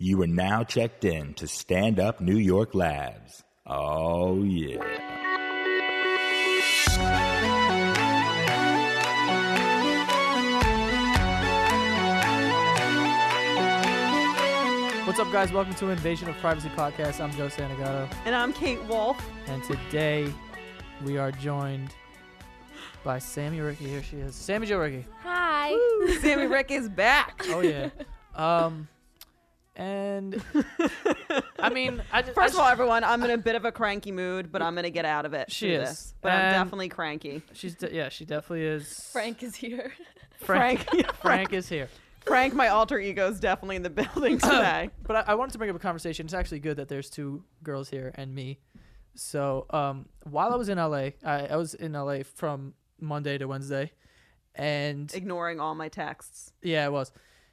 You are now checked in to Stand Up New York Labs. Oh, yeah. What's up, guys? Welcome to Invasion of Privacy Podcast. I'm Joe Santagato, And I'm Kate Wolf. and today we are joined by Sammy Ricky. Here she is, Sammy Joe Ricky. Hi. Sammy Rick is back. Oh yeah. um, and I mean, I just First of all, everyone, I'm in a bit of a cranky mood, but I'm gonna get out of it. She through is. this. but I'm And- definitely cranky. she's de- yeah, she definitely is. Frank is here. Frank, Frank, Frank is here. Frank, my alter ego, is definitely in the building today. But I, I wanted to bring up a conversation. It's actually good that there's two girls here and me. So um, while I was in LA, I, I was in LA from Monday to Wednesday, and Ignoring all my texts. yeah, it was.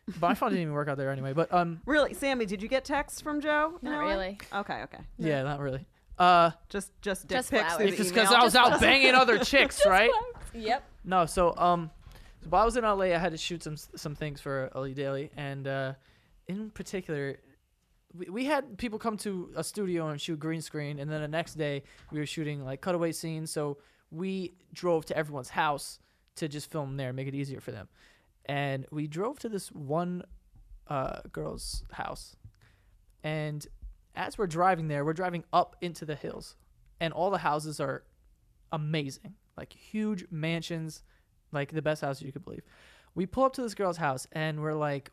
But my phone didn't even work out there anyway. But um, Really, Sammy, did you get texts from Joe? in Not LA? really. Okay, okay. yeah, not really. Uh, Just, just dick Just pics flowers. through the just because email. I was out banging other chicks, right? Yep. No, so um, so while I was in LA, I had to shoot some some things for LA Daily, and uh, in particular, we, we had people come to a studio and shoot green screen, and then the next day we were shooting like cutaway scenes. So we drove to everyone's house to just film there, make it easier for them, and we drove to this one uh, girl's house, and as we're driving there, we're driving up into the hills, and all the houses are amazing, like huge mansions, like the best houses you could believe. We pull up to this girl's house and we're like,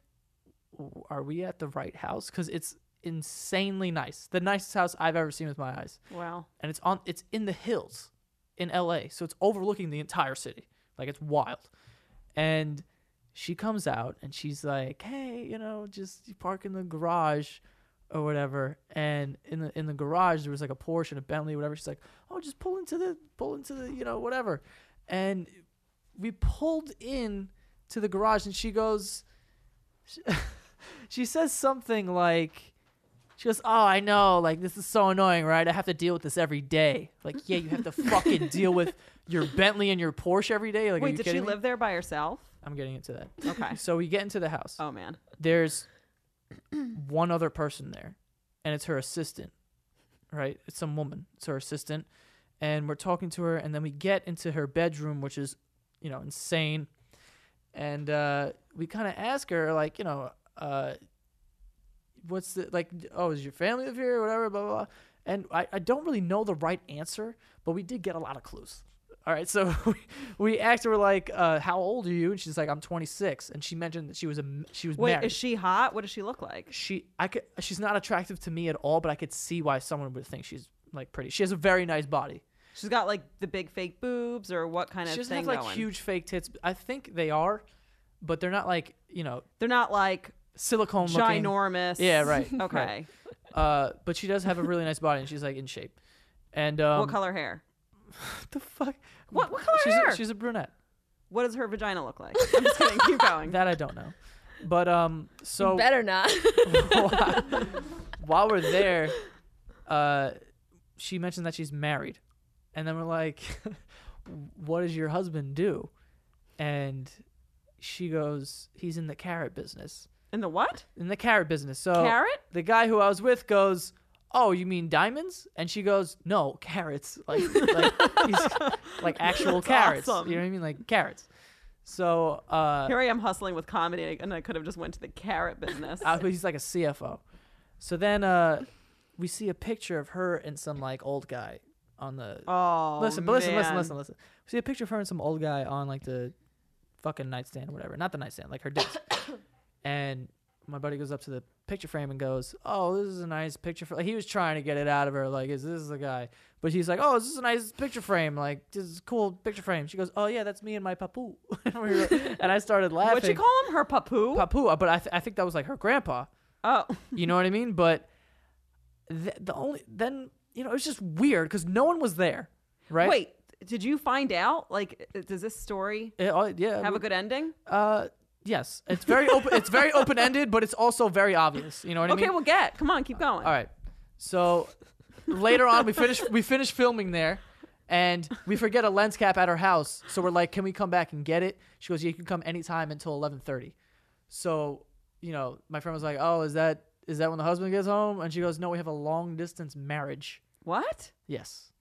"Are we at the right house?" Because it's insanely nice, the nicest house I've ever seen with my eyes, Wow. and it's on, it's in the hills, in L.A., so it's overlooking the entire city, like it's wild. And she comes out and she's like, "Hey, you know, just you park in the garage." Or whatever, and in the in the garage there was like a Porsche and a Bentley, whatever. She's like, "Oh, just pull into the pull into the you know whatever," and we pulled in to the garage and she goes she says something like she goes oh i know like this is so annoying right i have to deal with this every day like yeah you have to fucking deal with your bentley and your porsche every day like are Wait, you did she me? live there by herself? I'm getting into that. Okay. so we get into the house. Oh man. there's one other person there and it's her assistant right? It's some woman. It's her assistant. And we're talking to her and then we get into her bedroom which is you know insane. And uh we kind of ask her like you know uh what's the like oh is your family live here or whatever blah blah blah. And I, I don't really know the right answer but we did get a lot of clues all right so we, we asked her like uh how old are you and she's like i'm 26 and she mentioned that she was a she was Wait, married is she hot? What does she look like? she I could she's not attractive to me at all, but I could see why someone would think she's like pretty. She has a very nice body. She's got like the big fake boobs, or what kind She of doesn't thing have like going? huge fake tits. I think they are, but they're not like you know They're not like silicone looking. ginormous. Yeah, right. Okay. Uh, but she does have a really nice body and she's like in shape. And um, what color hair? What the fuck? What- what color she's hair? A, she's a brunette. What does her vagina look like? I'm just kidding. Keep going. That I don't know. But um, so Better not. while we're there, uh, she mentioned that she's married, and then we're like, "What does your husband do?" And she goes, "He's in the carrot business." In the what? In the carrot business. So Carrot? the guy who I was with goes, "Oh, you mean diamonds?" And she goes, "No, carrots. Like like he's, like actual That's carrots. awesome. You know what I mean? Like carrots." So uh, Here I am hustling with comedy, and I could have just went to the carrot business. Uh, he's like a CFO. So then uh, we see a picture of her and some like old guy on the. oh, listen, but listen, listen, man. listen, listen. We see a picture of her and some old guy on like the fucking nightstand or whatever. Not the nightstand, like her desk. and my buddy goes up to the picture frame and goes, "Oh, this is a nice picture." Like, he was trying to get it out of her, like, "Is this the guy?" But he's like, "Oh, this is a nice picture frame. Like, this is a cool picture frame." She goes, "Oh yeah, that's me and my papu." and, we were- and I started laughing. What'd you call him? Her papu? Papu, but I, th- I think that was like her grandpa. oh, You know what I mean? But th- the only then you know it was just weird because no one was there, right? wait. Did you find out? Like, does this story It- oh, yeah. have a good ending? uh, yes. It's very open. it's very open ended, but it's also very obvious. You know what I mean? Okay, well, get. Come on, keep going. All right. So later on, we finish we finish filming there. And we forget a lens cap at her house, so we're like, "Can we come back and get it?" She goes, "Yeah, you can come anytime until 11:30." So, you know, my friend was like, "Oh, is that is that when the husband gets home? And she goes, no, we have a long distance marriage. What? Yes,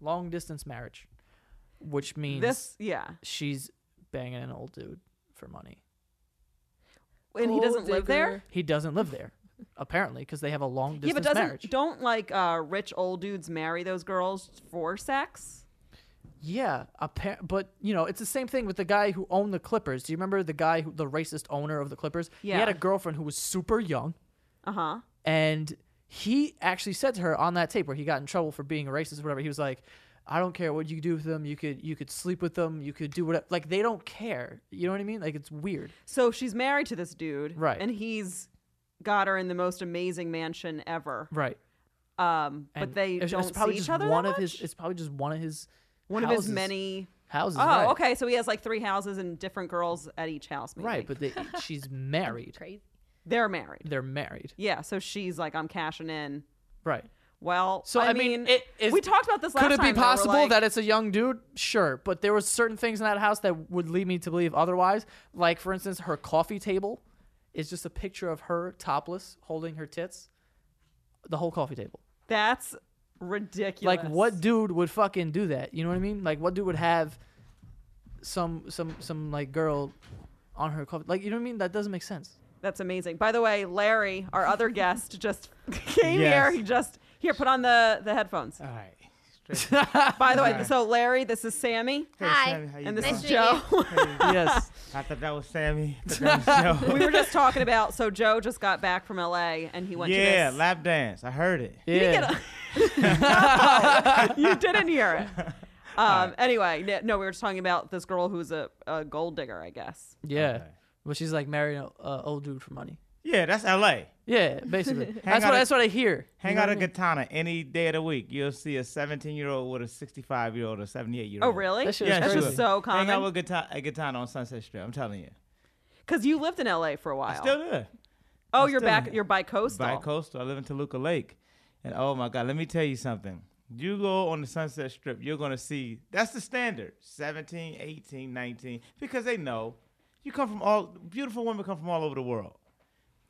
long distance marriage, which means This, yeah. she's banging an old dude for money. And he doesn't live there? He doesn't live there, apparently, because they have a long Yeah, but distance doesn't marriage. don't like uh, rich old dudes marry those girls for sex? Yeah, appar- but you know, it's the same thing with the guy who owned the Clippers. Do you remember the guy, who, the racist owner of the Clippers? Yeah, He had a girlfriend who was super young, Uh huh. and he actually said to her on that tape where he got in trouble for being a racist or whatever. He was like, "I don't care what you do with them. You could you could sleep with them. You could do whatever. Like they don't care. You know what I mean? Like it's weird. So she's married to this dude, Right. And he's got her in the most amazing mansion ever. Right. Um, And but they it's, don't it's probably see just each other one that of his. It's probably just one of his. one of his many. houses. Oh, right. okay. So he has like three houses and different girls at each house. Maybe. Right, but they, she's married. Crazy. they're married. They're married. Yeah. So she's like, I'm cashing in. Right. Well, So I, mean, it is, we talked about this last Could it be we're possible like- that it's a young dude? Sure, but there were certain things in that house that would lead me to believe otherwise. Like, for instance, her coffee table is just a picture of her topless holding her tits. The whole coffee table. that's ridiculous? Like, what dude would fucking do that? You know what I mean? Like, what dude would have some some some like girl on her coffee? Like, you know what I mean? That doesn't make sense. That's amazing. By the way, Larry, our other guest, just came Yes. here. He just here put on the the headphones. All right. By the way, Alright. so Larry, this is Sammy, Hey, Hi. Sammy, how you and this doing? is Nice to Joe. yes. I thought that was Sammy. That was Joe. we were just talking about. So Joe just got back from L.A. and he went yeah, to this. lap dance. I heard it. You Yeah. you didn't hear it. Um, Anyway, no, we were just talking about this girl who's a, a gold digger, I guess. yeah. Okay. But she's like marrying an uh, old dude for money. Yeah, that's L.A. Yeah, basically. that's what a- that's what I hear. You Hang know out what at I mean? Katana any day of the week. You'll see a 17 year old with a 65 year old or 78 year old. Oh, really? That shit Yeah, That's sure. just so Hang out common. with Katana, at Katana on Sunset Strip. I'm telling you. Because you lived in L.A. for a while. I still do. oh, I'm you're back. here. You're bi-coastal. Bi-coastal. I live in Toluca Lake. And oh my God, let me tell you something. You go on the Sunset Strip, you're going to see that's the standard 17, 18, 19, because they know you come from all, beautiful women come from all over the world.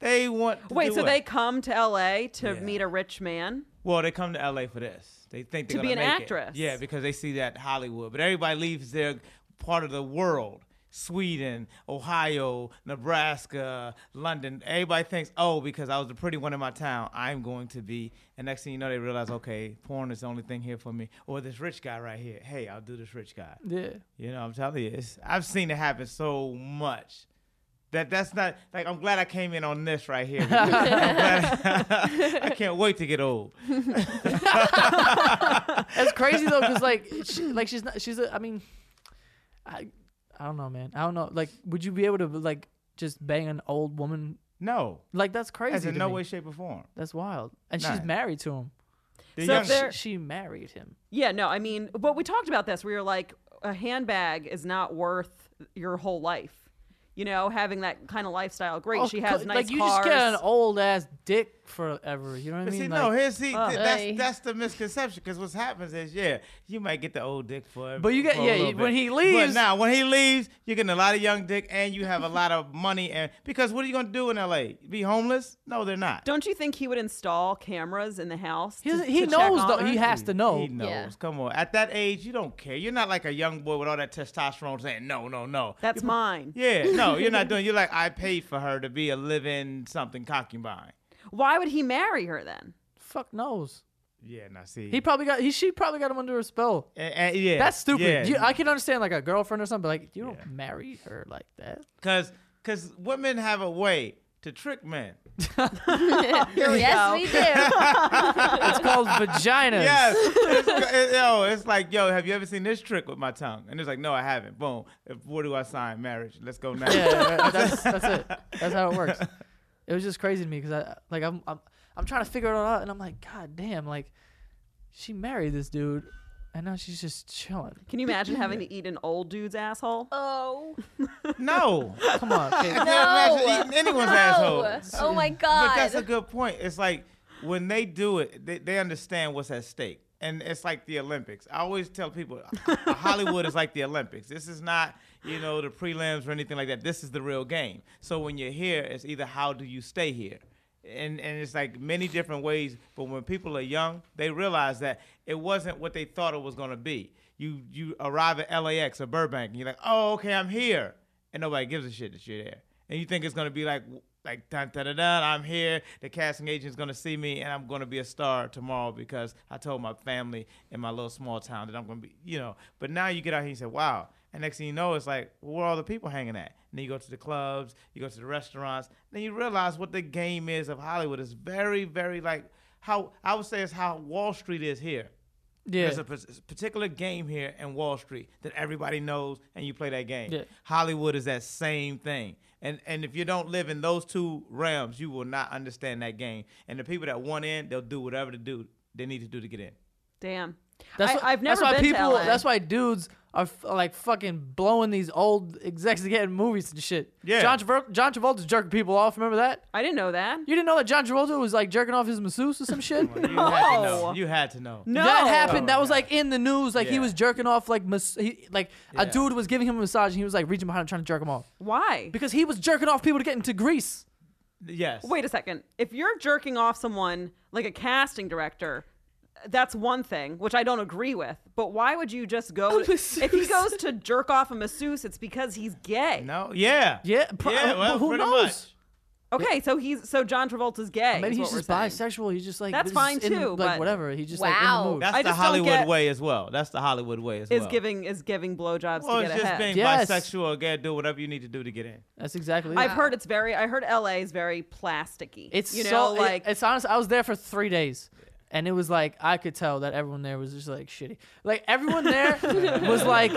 They want to Wait, do so what? they come to L.A. to Yeah. meet a rich man? Well, they come to LA for this. They think they're To be an make it. actress. Yeah, because they see that Hollywood. But everybody leaves their part of the world. Sweden, Ohio, Nebraska, London. Everybody thinks, oh, because I was the pretty one in my town, I'm going to be. And next thing you know, they realize, okay, porn is the only thing here for me. Or this rich guy right here. Hey, I'll do this rich guy. Yeah. You know, I'm telling you, it's, I've seen it happen so much. That that's not like I'm glad I came in on this right here. I'm glad- I can't wait to get old. That's crazy though, because like, she, like she's not. She's. A, I mean, I. I don't know, man. I don't know. Like, would you be able to like just bang an old woman? No, Like, that's crazy. As in to no me. way, shape, or form. That's wild. And she's married to him. The So young- if She, she married him. Yeah, no, I mean, but we talked about this. We were like, a handbag is not worth your whole life. You know, having that kind of lifestyle. Great, Oh, she has nice like you cars. just get an old ass dick forever. You know what I mean? see, like, no, here's see, Uh, th- that's Hey. that's the misconception. Because what happens is, yeah, you might get the old dick for, But you get- yeah, when bit. he But leaves- now when he leaves, you're getting a lot of young dick, and you have a lot of money. And because what are you gonna do in L.A.? Be homeless? No, they're not. Don't you think he would install cameras in the house? he, to- he to check knows on though. her? He has to know. He knows. Yeah. Come on. At that age, you don't care. You're not like a young boy with all that testosterone saying no, no, no. That's mine. Yeah, no, you're not doing. You're like I paid for her to be a living something concubine. Why would he marry her then? Fuck knows. Yeah, now see. He probably got. He she probably got him under a spell. And- and- yeah, That's stupid. Yeah, You, I can understand like a girlfriend or something, but like you don't Yeah. marry her like that. Cause, cause women have a way to trick men. yes, we do. It's called vaginas. Yes. it's, it- yo, it's like, yo, have you ever seen this trick with my tongue? And it's like, no, I haven't. Boom. If, where do I sign marriage? Let's go now. Yeah, that's that's it. That's how it works. It was just crazy to me because I like I'm, I'm I'm trying to figure it all out, and I'm like, God damn, like she married this dude, and now she's just chilling. Can you imagine having to eat an old dude's asshole? Oh. No. Come on, okay. I can't imagine eating anyone's no. asshole. Oh my god! But that's a good point. It's like when they do it, they, they understand what's at stake. And it's like the Olympics. I always tell people Hollywood is like the Olympics. This is not, you know, the prelims or anything like that. This is the real game. So when you're here, it's either how do you stay here? and and it's like many different ways. But when people are young, they realize that it wasn't what they thought it was gonna be. You you arrive at LAX or Burbank, and you're like, oh, okay, I'm here, and nobody gives a shit that you're there, and you think it's gonna be like. Like dun dun dun dun, I'm here. The casting agent's gonna see me, and I'm gonna be a star tomorrow because I told my family in my little small town that I'm gonna be, you know. But now you get out here and you say, "Wow!" And next thing you know, it's like, where are all the people hanging at? And then you go to the clubs, you go to the restaurants, then you realize what the game is of Hollywood. It's very, very like how I would say it's how Wall Street is here. Yeah. There's a particular game here in Wall Street that everybody knows, and you play that game. Yeah. Hollywood is that same thing. And and if you don't live in those two realms, you will not understand that game. And the people that want in, they'll do whatever to do they need to do to get in. Damn. That's I, why, I've never that's why been people. to LA. That's why dudes are f- like fucking blowing these old execs to get in movies and shit. Yeah. John, Travolta, John Travolta's jerking people off. Remember that? I didn't know that. You didn't know that John Travolta was like jerking off his masseuse or some shit? You had to know. No. You had to know. No. That happened. Oh, that was oh, like in the news. Like he Yeah. was jerking off like mas- he, like Yeah. a dude was giving him a massage and he was like reaching behind him trying to jerk him off Why? because he was jerking off people to get into Grease. Yes. Wait a second. If you're jerking off someone like a casting director, that's one thing, which I don't agree with. But why would you just go? To, if he goes to jerk off a masseuse, it's because he's gay. No. Yeah. Yeah, pro- Yeah. Well, who knows? much. Okay, so he's so John Travolta's gay. Maybe he's what we're just saying. bisexual. He's just like That's fine is in the- too, like but- whatever. He's just like in Wow. the mood. That's I the Hollywood get- way as well. That's the Hollywood way as Is well. giving is giving blowjobs Well, to it's get just ahead. being Yes. bisexual or gay. Do whatever you need to do to get in. That's exactly. I've it. heard it's very. I heard LA is very plasticky. It's you know so like like it's honest. I was there for three days, and it was like I could tell that everyone there was just like shitty. Like everyone there was like,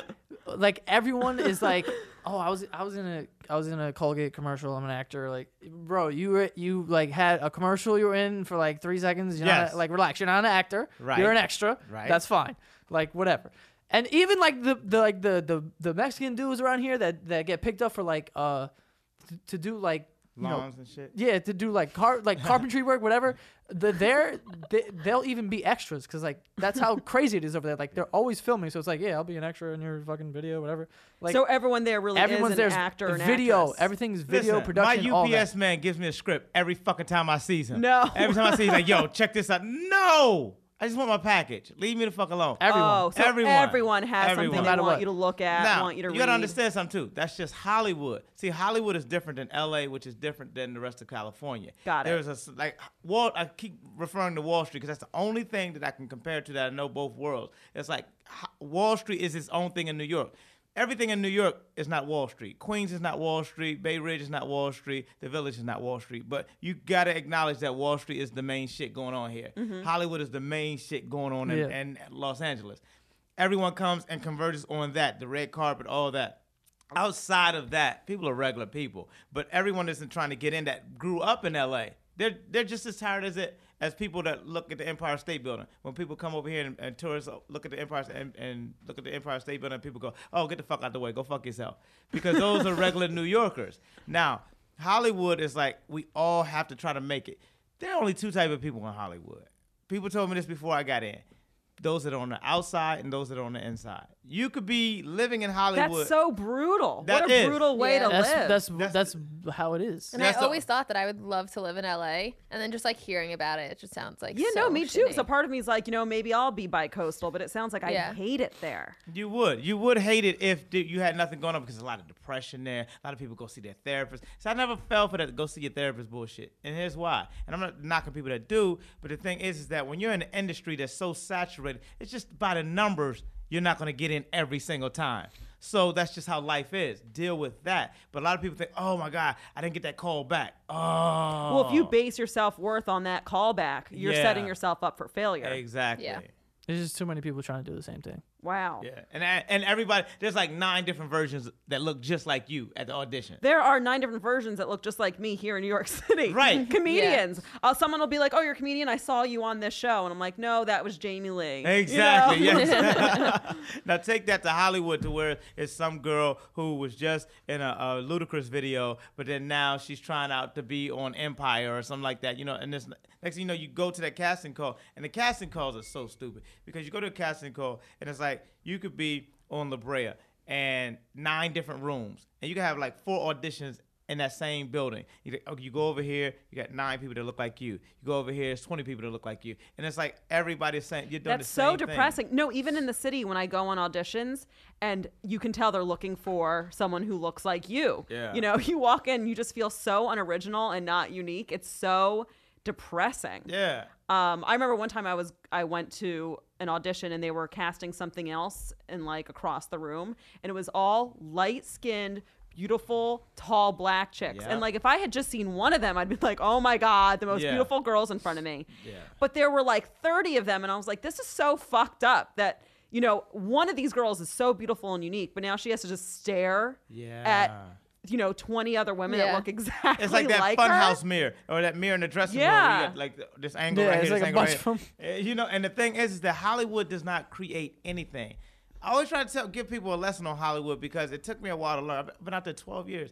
like everyone is like, oh, I was I was in a I was in a Colgate commercial. I'm an actor. Like, bro, you were you like had a commercial you were in for like three seconds. You're Yes. not, like relax. You're not an actor. Right. You're an extra. Right. That's fine. Like whatever. And even like the, the like the, the the Mexican dudes around here that that get picked up for like uh to, to do like you know and shit. yeah, to do like car like carpentry work, whatever. The they're they, they'll even be extras because like that's how crazy it is over there. Like they're always filming, so it's like yeah, I'll be an extra in your fucking video, whatever. Like so everyone there really everyone's is there. an actor video, actress. everything's video Listen, production. My all that. UPS man gives me a script every fucking time I see him. No. Every time I see him, he's like, yo, check this out. No. I just want my package. Leave me the fuck alone. Everyone. Oh, so Everyone. everyone, has Everyone. something No they matter want what. you to look at, now, want you to you read. gotta understand something too. That's just Hollywood. See, Hollywood is different than LA, which is different than the rest of California. Got it. There's a like Wall. I keep referring to Wall Street because that's the only thing that I can compare to that I know both worlds. It's like Wall Street is its own thing in New York. Everything in New York is not Wall Street. Queens is not Wall Street. Bay Ridge is not Wall Street. The Village is not Wall Street. But you gotta acknowledge that Wall Street is the main shit going on here. Mm-hmm. Hollywood is the main shit going on in, Yeah. in Los Angeles. Everyone comes and converges on that, the red carpet, all that. Outside of that, people are regular people, but everyone isn't trying to get in that grew up in LA. They're they're just as tired as it as people that look at the Empire State Building. When people come over here and, and tourists look at the Empire and, and look at the Empire State Building, people go, "Oh, get the fuck out the way, go fuck yourself," because those are regular New Yorkers. Now, Hollywood is like we all have to try to make it. There are only two type of people in Hollywood. People told me this before I got in. Those that are on the outside and those that are on the inside. You could be living in Hollywood. That's so brutal. That what a is. brutal way Yeah. to That's, live. that's That's- that's how it is. And That's I the- always thought that I would love to live in LA, and then just like hearing about it, it just sounds like yeah, so no, me too. shitty. So part of me is like, you know, maybe I'll be bi-coastal, but it sounds like I hate it there. You would. You would hate it if you had nothing going on because there's a lot of depression there. A lot of people go see their therapist. So I never fell for that go see your therapist bullshit. And here's why. And I'm not knocking people that do, but the thing is, is that when you're in an industry that's so saturated, it's just by the numbers, you're not going to get in every single time. So that's just how life is. Deal with that. But a lot of people think, oh my God, I didn't get that call back. Oh. Well, if you base your self worth on that callback, you're Yeah. setting yourself up for failure. Exactly. Yeah. There's just too many people trying to do the same thing. Wow. Yeah. And, and everybody, there's like nine different versions that look just like you at the audition. There are nine different versions that look just like me here in New York City. Right. Comedians. Uh, someone will be like, "Oh, you're a comedian. I saw you on this show," and I'm like, "No, that was Jamie Lee." You know? Exactly. Yes. now take that to Hollywood, to where it's some girl who was just in a, a Ludacris video, but then now she's trying out to be on Empire or something like that. You know, and this next thing you know, you go to that casting call, and the casting calls are so stupid because you go to a casting call, and it's like you could be on La Brea and nine different rooms, and you can have like four auditions in that same building. You, okay, you go over here, you got nine people that look like you. You go over here, it's 20 people that look like you. And it's like everybody's saying you're doing That's the so same thing. depressing. No, even in the city when I go on auditions and you can tell they're looking for someone who looks like you. Yeah. You know, you walk in, you just feel so unoriginal and not unique. It's so depressing. Yeah. Um, I remember one time I was I went to an audition and they were casting something else in like across the room and it was all light skinned beautiful tall black chicks Yeah. and like if i had just seen one of them i'd be like oh my god the most Yeah. beautiful girls in front of me Yeah. but there were like 30 of them and i was like this is so fucked up that you know one of these girls is so beautiful and unique but now she has to just stare Yeah. at you know 20 other women that look exactly like that. It's like that her. funhouse mirror or that mirror in the dressing room. Yeah. you like this angle Yeah, right it's here, like this a angle bunch right here. Uh, You know, and the thing is, is that Hollywood does not create anything. I always try to tell, give people a lesson on Hollywood because it took me a while to learn. I've been out there 12 years.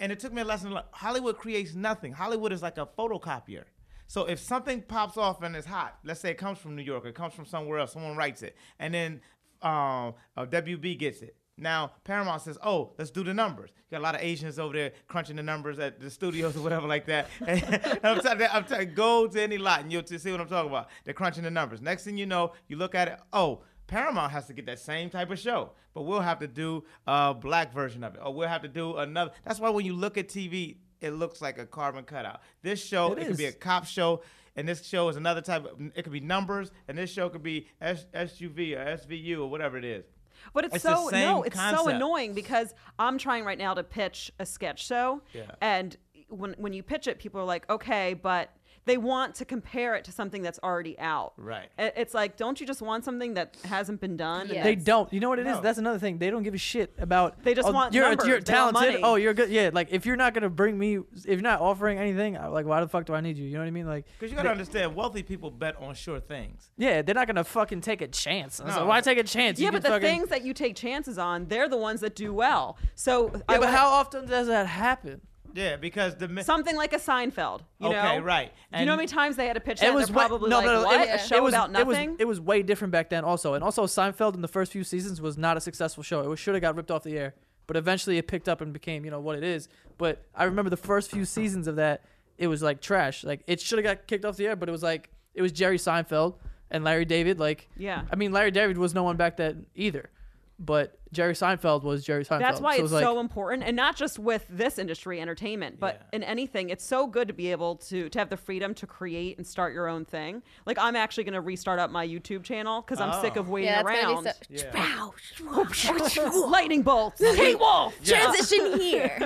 And it took me a lesson to learn. Hollywood creates nothing. Hollywood is like a photocopier. So if something pops off and it's hot, let's say it comes from New York, it comes from somewhere else, someone writes it, and then um, uh, WB gets it. Now Paramount says, "Oh, let's do the numbers." You got a lot of Asians over there crunching the numbers at the studios or whatever like that. And I'm telling you, I'm telling go to any lot and you'll see what I'm talking about. They're crunching the numbers. Next thing you know, you look at it. Oh, Paramount has to get that same type of show, but we'll have to do a black version of it, or we'll have to do another. That's why when you look at TV, it looks like a carbon cutout. This show, It it, could be a cop show, and this show is another type. Of, it could be numbers, and this show could be S, SUV or SVU or whatever it is. But it's, It's so no, it's so annoying because I'm trying right now to pitch a sketch show, Yeah. and when when you pitch it, people are like, okay, but they want to compare it to something that's already out. Right. It's like, don't you just want something that hasn't been done? and Yeah. They don't. You know what it is? No. That's another thing. They don't give a shit about. They just oh, want you're numbers. you're They want talented. money. Oh, you're good. Yeah. Like if you're not gonna bring me, if you're not offering anything, I'm like why the fuck do I need you? You know what I mean? Like Because you gotta understand, wealthy people bet on sure things. yeah, they're not gonna fucking take a chance. So No. why take a chance? Yeah, You but the fucking, things that you take chances on, they're the ones that do well. So Yeah, I but would- how often does that happen? Yeah, because the mi- something like a Seinfeld, you know? Okay, right. Do you know how many times they had to pitch that? It was they're way, probably no, like, no, no, what? It, a it show was, about It was, nothing? it was way different back then, also, and also Seinfeld in the first few seasons was not a successful show. It was, should have got ripped off the air, but eventually it picked up and became, you know, what it is. But I remember the first few seasons of that, it was like trash. Like it should have got kicked off the air, but it was like it was Jerry Seinfeld and Larry David. Like Yeah. I mean, Larry David was no one back then either, but Jerry Seinfeld was Jerry Seinfeld. That's why So it it's was like, so important, and not just with this industry, entertainment, but Yeah. in anything. It's so good to be able to to have the freedom to create and start your own thing. Like I'm actually going to restart up my YouTube channel because I'm sick Oh. of waiting Yeah, around. be so. Yeah. Lightning bolts, Kate Wolf. Transition here.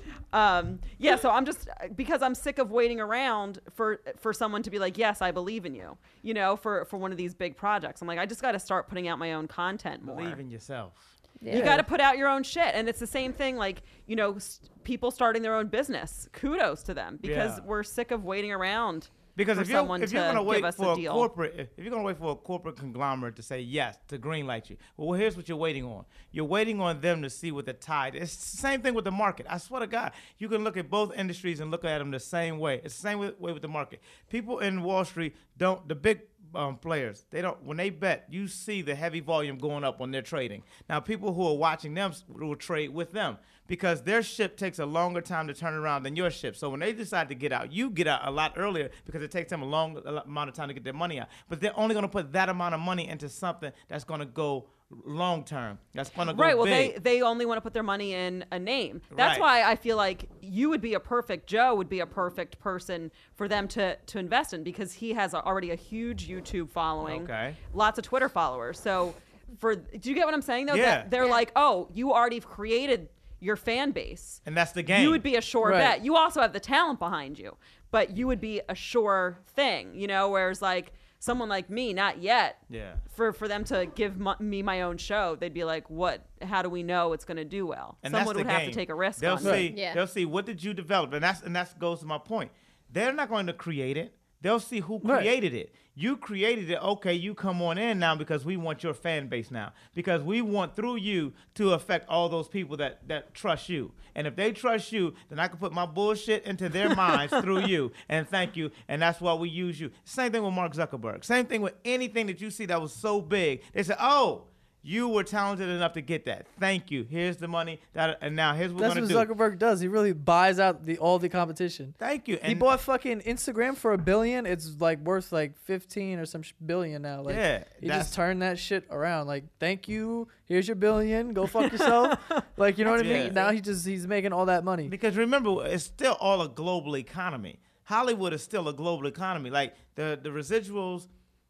Um, yeah, so I'm just because I'm sick of waiting around for for someone to be like, yes, I believe in you. You know, for for one of these big projects. I'm like, I just got to start putting out my own content more. Believe in yourself. You got to put out your own shit. And it's the same thing, like, you know, s- people starting their own business. Kudos to them because Yeah. we're sick of waiting around Because for if you're, if to you're gonna give wait us for a a deal. corporate, if if you're gonna wait for a corporate conglomerate to say yes to greenlight you, well, here's what you're waiting on. You're waiting on them to see what the tide. It's the same thing with the market. I swear to God, you can look at both industries and look at them the same way. It's the same way way with the market. People in Wall Street don't. The big um, players, they don't. When they bet, you see the heavy volume going up on their trading. Now, people who are watching them will trade with them because their ship takes a longer time to turn around than your ship. So when they decide to get out, you get out a lot earlier because it takes them a long amount of time to get their money out. But they're only going to put that amount of money into something that's going to go long term. That's going to go Right. Well, big. they they only want to put their money in a name. That's Right. why I feel like you would be a perfect Joe would be a perfect person for them to to invest in because he has a, already a huge YouTube following. Okay. Lots of Twitter followers. So for do you get what I'm saying though? Yeah. That they're Yeah. like, oh, you already created your fan base. and that's the game. You would be a sure Right. bet. You also have the talent behind you, but you would be a sure thing, you know. Whereas like someone like me, not yet. Yeah. For for them to give m- me my own show, they'd be like, "What? How do we know it's going to do well?" And someone that's would the have to take a risk They'll on. see. it. Yeah. They'll see what did you develop, and that's and that goes to my point. They're not going to create it. They'll see who Right. created it. You created it. Okay, you come on in now because we want your fan base now because we want through you to affect all those people that that trust you. And if they trust you, then I can put my bullshit into their minds through you. And thank you. And that's why we use you. Same thing with Mark Zuckerberg. Same thing with anything that you see that was so big. They said, oh. You were talented enough to get that. Thank you. Here's the money. That and now here's what we're gonna what do. Zuckerberg does. He really buys out the all the competition. Thank you. he bought fucking Instagram for a billion. It's like worth like fifteen or some sh- billion now. Like, Yeah, he just turned that shit around. Like, thank you. Here's your billion. Go fuck yourself. like, you know what I mean? Now he just he's making all that money. Because remember, it's still all a global economy. Hollywood is still a global economy. Like the the residuals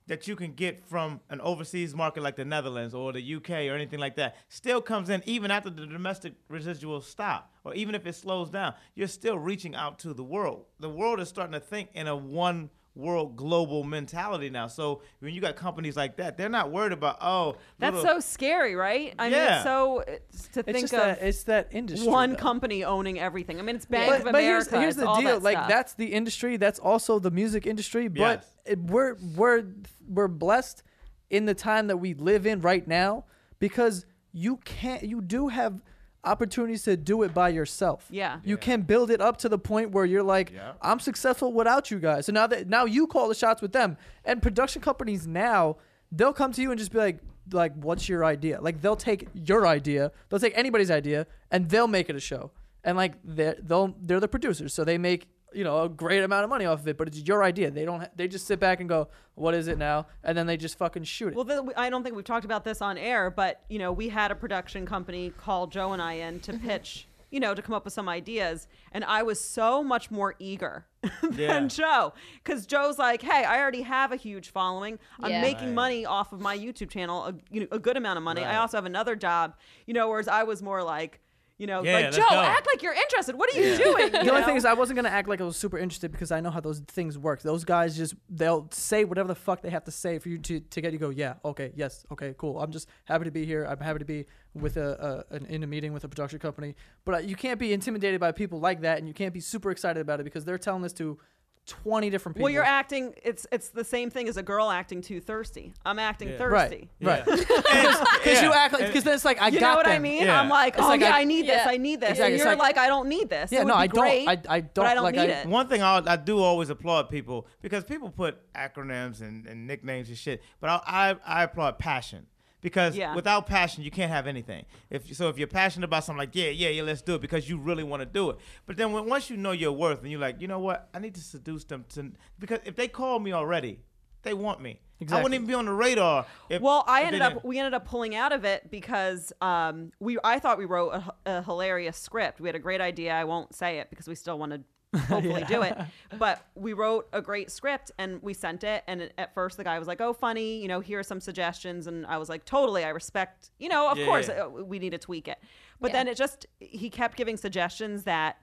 that you can get from an overseas market like the Netherlands or the UK or anything like that still comes in even after the domestic residuals stop or even if it slows down. You're still reaching out to the world. The world is starting to think in a one world global mentality now. So when you got companies like that, they're not worried about oh That's little- so scary, right? I mean, it's so it's to It's think of that it's that industry. one though. company owning everything. I mean, it's Bank But, of but America. here's, here's it's the all deal. that Like stuff. that's the industry. That's also the music industry. But Yes. it, we're we're we're blessed in the time that we live in right now because you can't. You do have opportunities to do it by yourself. Yeah. You can build it up to the point where you're like, Yeah. I'm successful without you guys. So now that now you call the shots with them. And production companies now, they'll come to you and just be like, like, what's your idea? Like they'll take your idea, they'll take anybody's idea, and they'll make it a show. And like they're they'll they're the producers, so they make you know a great amount of money off of it. But it's your idea. They don't. Ha- they just sit back and go, what is it now? And then they just fucking shoot it. Well, the, I don't think we've talked about this on air, but you know, we had a production company call Joe and I in to pitch, you know, to come up with some ideas, and I was so much more eager than Yeah. Joe, because Joe's like, "Hey, I already have a huge following. I'm Yeah. making Right. money off of my YouTube channel, a, you know, a good amount of money. I Right. also have another job, you know." Whereas I was more like, you know, Yeah, like Joe, go. act like you're interested. What are you doing? the only thing is, I wasn't gonna act like I was super interested because I know how those things work. Those guys just they'll say whatever the fuck they have to say for you to, to get you to go. Yeah, okay, yes, okay, cool. I'm just happy to be here. I'm happy to be with a, a an, in a meeting with a production company. But uh, you can't be intimidated by people like that, and you can't be super excited about it because they're telling this to twenty different people. well, you're acting. It's it's the same thing as a girl acting too thirsty. I'm acting Yeah. thirsty. right, right. Yeah. Because you Yeah. act like because then it's like I You got know what I mean? Yeah. I'm like, It's oh like yeah, I- I, need this, I need this, Exactly. and you're like- like, I don't need this. Yeah, It would no, be I don't. I- I don't, I don't like, need I- it. One thing I, I do always applaud people because people put acronyms and, and nicknames and shit, but I, I, I applaud passion because Yeah. without passion you can't have anything. If so, if you're passionate about something, like yeah, yeah, yeah, let's do it because you really want to do it. But then when, once you know your worth and you're like, you know what, I need to seduce them to because if they call me already, they want me. I wouldn't even be on the radar. If, Well, I ended up we ended up pulling out of it because um, we I thought we wrote a, a hilarious script. We had a great idea. I won't say it because we still want to hopefully do it. But we wrote a great script and we sent it. And at first the guy was like, "Oh, funny, you know, here are some suggestions." And I was like, "Totally, I respect. You know, of Yeah, course, yeah. uh, we need to tweak it." But Yeah. then it just he kept giving suggestions that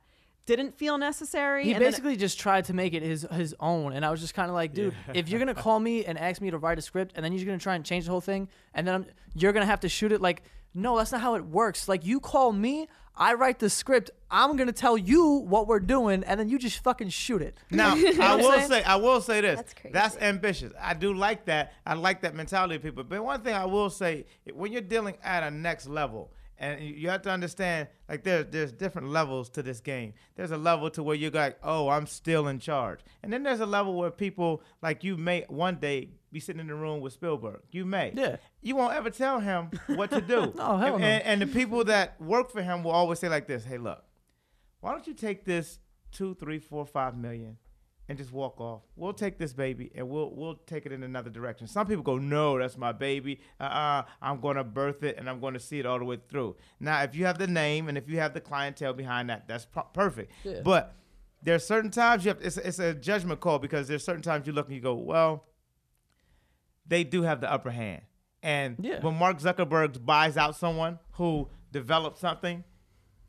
didn't feel necessary. He and then it- basically just tried to make it his his own, and I was just kind of like, dude, if you're gonna call me and ask me to write a script, and then you're gonna try and change the whole thing, and then I'm, you're gonna have to shoot it, like, no, that's not how it works. Like, you call me, I write the script, I'm gonna tell you what we're doing, and then you just fucking shoot it. Now, what I I'm will saying? say, I will say this. That's crazy. That's ambitious. I do like that. I like that mentality of people. But one thing I will say, when you're dealing at a next level, and you- have to understand, like there's there's different levels to this game. There's a level to where you're like, oh, I'm still in charge, and then there's a level where people like you may one day be sitting in the room with Spielberg. You may. Yeah. You won't ever tell him what to do. No, hell and, no. and, and the people that work for him will always say like this, hey, look, why don't you take this two, three, four, five million and just walk off? We'll take this baby and we'll we'll take it in another direction. Some people go, no, that's my baby. Uh-uh, I'm going to birth it and I'm going to see it all the way through. Now, if you have the name and if you have the clientele behind that, that's pro- perfect. Yeah. But there are certain times you have it's, it's a judgment call because there's certain times you look and you go, well, they do have the upper hand. And Yeah. when Mark Zuckerberg buys out someone who developed something,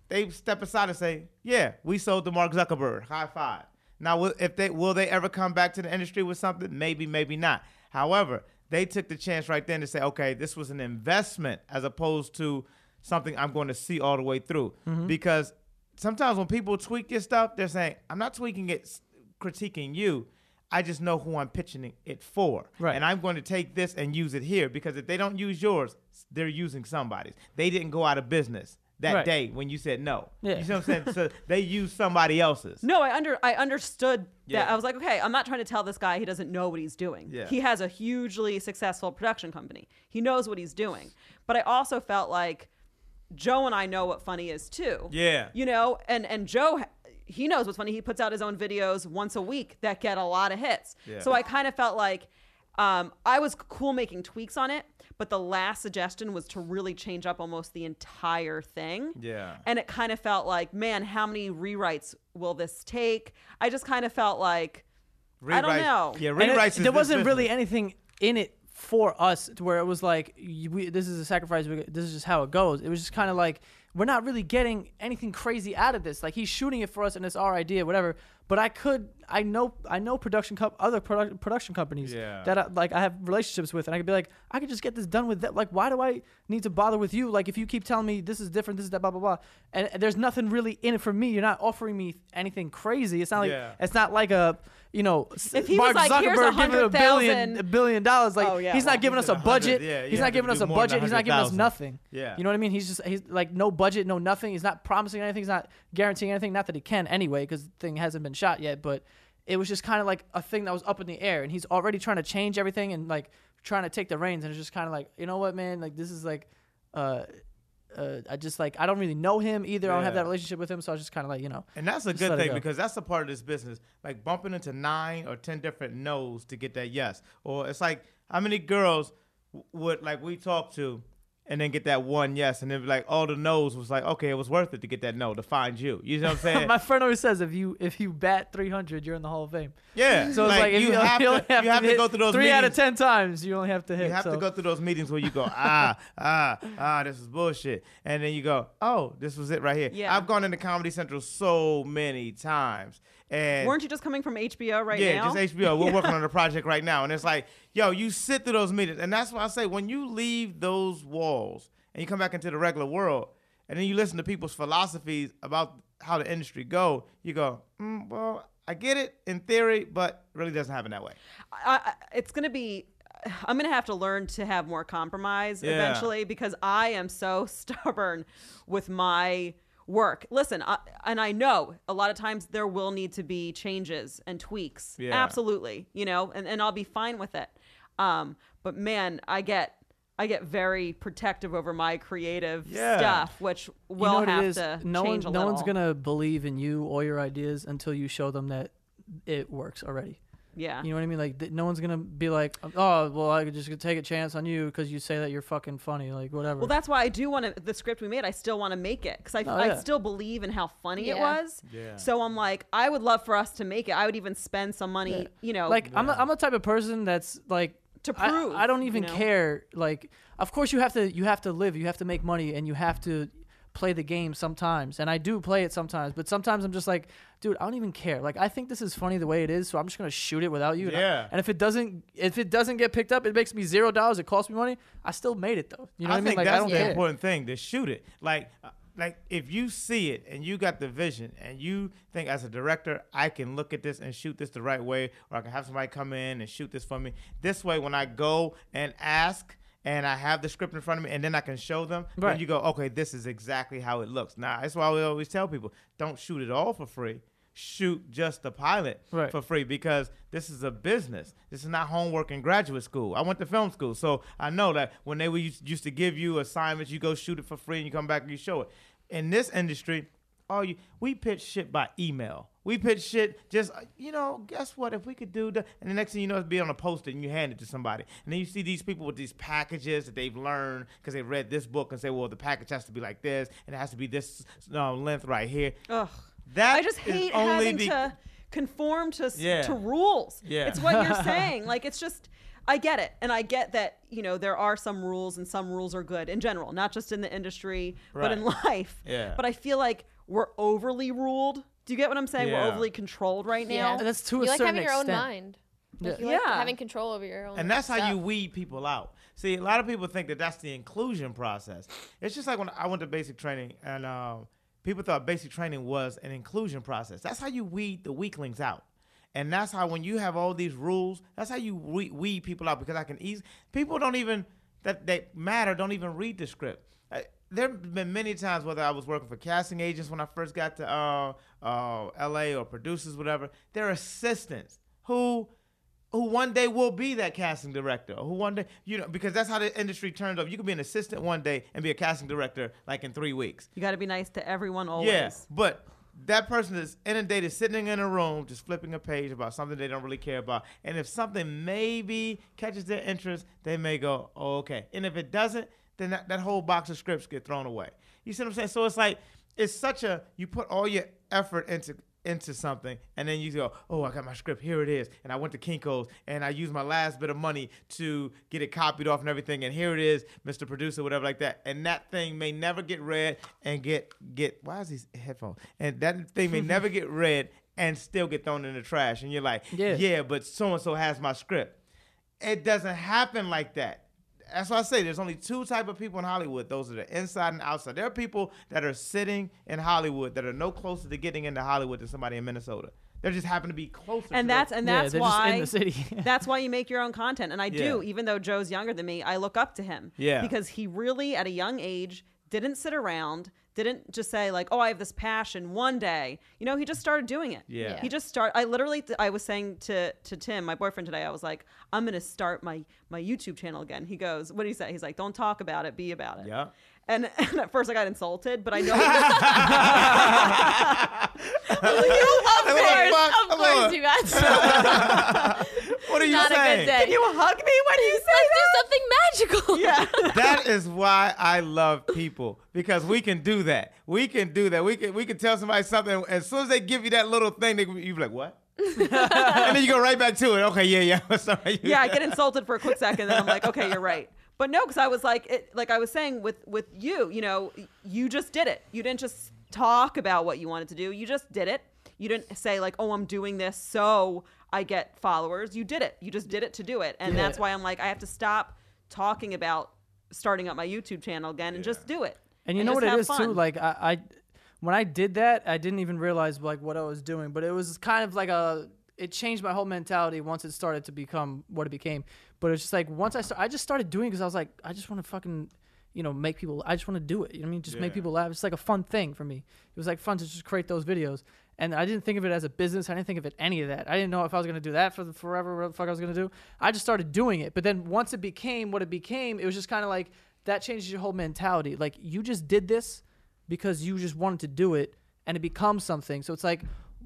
they step aside and say, "Yeah, we sold to Mark Zuckerberg. High five." Now, will- if they will they ever come back to the industry with something? Maybe, maybe not. However, they took the chance right then to say, "Okay, this was an investment as opposed to something I'm going to see all the way through." Mm-hmm. Because sometimes when people tweak your stuff, they're saying, "I'm not tweaking it, critiquing you." I just know who I'm pitching it for. Right. And I'm going to take this and use it here because if they don't use yours, they're using somebody's. They didn't go out of business. That Right. day when you said no. Yeah. You see what I'm saying? so they use somebody else's. No, I under I understood that. Yeah. I was like, okay, I'm not trying to tell this guy he doesn't know what he's doing. Yeah. He has a hugely successful production company. He knows what he's doing. But I also felt like Joe and I know what funny is too. Yeah. You know, and and Joe he knows what's funny. He puts out his own videos once a week that get a lot of hits. Yeah. So I kind of felt like um, I was cool making tweaks on it, but the last suggestion was to really change up almost the entire thing. Yeah. And it kind of felt like, man, how many rewrites will this take? I just kind of felt like, I don't know. Yeah, And it- rewrites. is there this wasn't really business. anything in it for us to where it was like y- we, this is a sacrifice we- this is just how it goes it was just kind of like we're not really getting anything crazy out of this like he's shooting it for us and it's our idea whatever but i could i know i know production co- other product, production companies Yeah. that I, like i have relationships with and i could be like i could just get this done with that like why do i need to bother with you? Like if you keep telling me this is different this is that blah blah blah and, and there's nothing really in it for me. You're not offering me anything crazy. It's not like Yeah. it's not like a you know If he Mark was like, "Here's Zuckerberg giving a billion a billion dollars like Oh, yeah, he's well, not giving he us a budget. Yeah, he's have not giving us a budget. He's not giving us nothing. Yeah. you know what I mean? He's just he's like no budget no nothing. He's not promising anything. He's not guaranteeing anything. Not that he can anyway because the thing hasn't been shot yet but it was just kind of like a thing that was up in the air and he's already trying to change everything and like trying to take the reins and it's just kind of like you know what man like this is like uh uh, I just like I don't really know him either. I don't have that relationship with him, so I was just kind of like you know. And that's a good thing go. because that's a part of this business. Like bumping into nine or ten different no's to get that yes. Or it's like how many girls would like we talk to and then get that one yes and then be like all the no's was like, okay, it was worth it to get that no to find you. You know what I'm saying? My friend always says if you if you bat 300, you're in the Hall of Fame. yeah. So it's like, if you, you, have you to, only have you have to, hit go through those three meetings. out of ten times. You only have to hit. You have so. to go through those meetings where you go, ah, ah, ah, this is bullshit. And then you go, oh, this was it right here. Yeah. I've gone into Comedy Central so many times. And weren't you just coming from HBO right yeah, now? Yeah, just HBO. We're working on a project right now. And it's like, yo, you sit through those meetings. And that's why I say when you leave those walls and you come back into the regular world and then you listen to people's philosophies about how the industry go, you go, mm, well, I get it in theory, but really doesn't happen that way. I, it's going to be I'm going to have to learn to have more compromise Yeah. eventually because I am so stubborn with my work. Listen, I, and I know a lot of times there will need to be changes and tweaks. Yeah. Absolutely, you know, and, and I'll be fine with it. Um, but man, I get I get very protective over my creative Yeah. stuff, which You will know have is? to no change one, no little. one's gonna believe in you or your ideas until you show them that it works already. Yeah. You know what I mean? Like th- no one's gonna be like, oh, well, I could just take a chance on you because you say that you're fucking funny, like whatever. Well, that's why I do want to. The script we made, I still want to make it because I, Oh, I yeah. still believe in how funny it was. Yeah. So I'm like, I would love for us to make it. I would even spend some money, Yeah. you know, like I'm, the, I'm the type of person that's like To prove, I, don't you even know? care. Like, of course you have to you have to live, you have to make money, and you have to play the game sometimes. And I do play it sometimes, but sometimes I'm just like, dude, I don't even care. Like, I think this is funny the way it is, so I'm just gonna shoot it without you. And I- Yeah. And if it doesn't if it doesn't get picked up, it makes me zero dollars. It costs me money. I still made it though. You know I what I mean? think Like, that's I don't the care. important thing to shoot it. Like, uh, like if you see it and you got the vision and you think as a director, I can look at this and shoot this the right way, or I can have somebody come in and shoot this for me. This way, when I go and ask. And I have the script in front of me, and then I can show them. Right. Then you go, okay, this is exactly how it looks. Now, that's why we always tell people: don't shoot it all for free. Shoot just the pilot Right. for free because this is a business. This is not homework in graduate school. I went to film school, so I know that when they were used, used to give you assignments, you go shoot it for free and you come back and you show it. In this industry, all you we pitch shit by email. We pitch shit just you know. Guess what? If we could do that, and the next thing you know, it's be on a poster and you hand it to somebody, and then you see these people with these packages that they've learned because they read this book and say, well, the package has to be like this and it has to be this uh, length right here. Ugh. That I just hate only having be- to conform to Yeah. to rules. Yeah. It's what you're saying. Like it's just I get it. And I get that, you know, there are some rules and some rules are good in general, not just in the industry, but in life. Yeah. But I feel like we're overly ruled. Do you get what I'm saying? Yeah. We're overly controlled right now. Yeah. And that's to you a like certain having your own mind. Like, Yeah. you like Yeah. having control over your own. And that's how you weed people out. See, a lot of people think that that's the inclusion process. It's just like when I went to basic training and um, people thought basic training was an inclusion process. That's how you weed the weaklings out. And that's how when you have all these rules, that's how you we- weed people out because I can ease people don't even that that matter don't even read the script. There have been many times whether I was working for casting agents when I first got to uh, uh, L.A. or producers, whatever. They're assistants who who one day will be that casting director, who one day you know because that's how the industry turns up. You can be an assistant one day and be a casting director like in three weeks. You got to be nice to everyone always. Yeah, but that person is inundated, sitting in a room, just flipping a page about something they don't really care about. And if something maybe catches their interest, they may go, oh, okay. And if it doesn't, then that, that whole box of scripts get thrown away. You see what I'm saying? So it's like, it's such a, you put all your effort into into something and then you go oh i got my script. Here it is. And i went to kinko's and i used my last bit of money to get it copied off and everything and here it is mr producer whatever like that. And that thing may never get read and get get why is these headphones? And that thing may never get read and still get thrown in the trash. And you're like Yeah. yeah but so and so has my script. It doesn't happen like that that's why I say there's only two type of people in Hollywood. Those are the inside and outside. There are people that are sitting in Hollywood that are no closer to getting into Hollywood than somebody in Minnesota. They just happen to be closer. And to that's those- and that's they're just why in the city. that's why you make your own content. And I do, even though Joe's younger than me, I look up to him. Yeah. Because he really, at a young age, didn't sit around, didn't just say like, "Oh, I have this passion." One day, you know, he just started doing it. Yeah. He just started. I literally, I was saying to to Tim, my boyfriend today, I was like, "I'm gonna start my my YouTube channel again." He goes, "What did he say?" He's like, "Don't talk about it, be about it." Yeah. And, and at first I got insulted, but I know. Of course, fuck? of Come course, you guys. What are you Not a saying? good day. Can you hug me when you say Let's do something magical. Yeah. that is why I love people because we can do that. We can do that. We can we can tell somebody something. As soon as they give you that little thing, they you be like, "What?" and then you go right back to it. Okay, yeah, yeah. Sorry. yeah, I get insulted for a quick second, then I'm like, okay, you're right. But no, because I was like, it, like I was saying with with you, you know, you just did it. You didn't just talk about what you wanted to do. You just did it. You didn't say like, oh, I'm doing this so I get followers. You did it. You just did it to do it, and Yeah. that's why I'm like, I have to stop talking about starting up my YouTube channel again and just do it. And you know what it is have is too. Like I, I, when I did that, I didn't even realize like what I was doing. But it was kind of like a. It changed my whole mentality once it started to become what it became. But it's just like once I start, I just started doing because I was like, I just want to fucking, you know, make people. I just want to do it. You know what I mean? Just make people laugh. It's like a fun thing for me. It was like fun to just create those videos. And I didn't think of it as a business. I didn't think of it any of that. I didn't know if I was gonna do that for the forever. What the fuck I was gonna do? I just started doing it. But then once it became what it became, it was just kind of like that changes your whole mentality. Like you just did this because you just wanted to do it, and it becomes something. So it's like,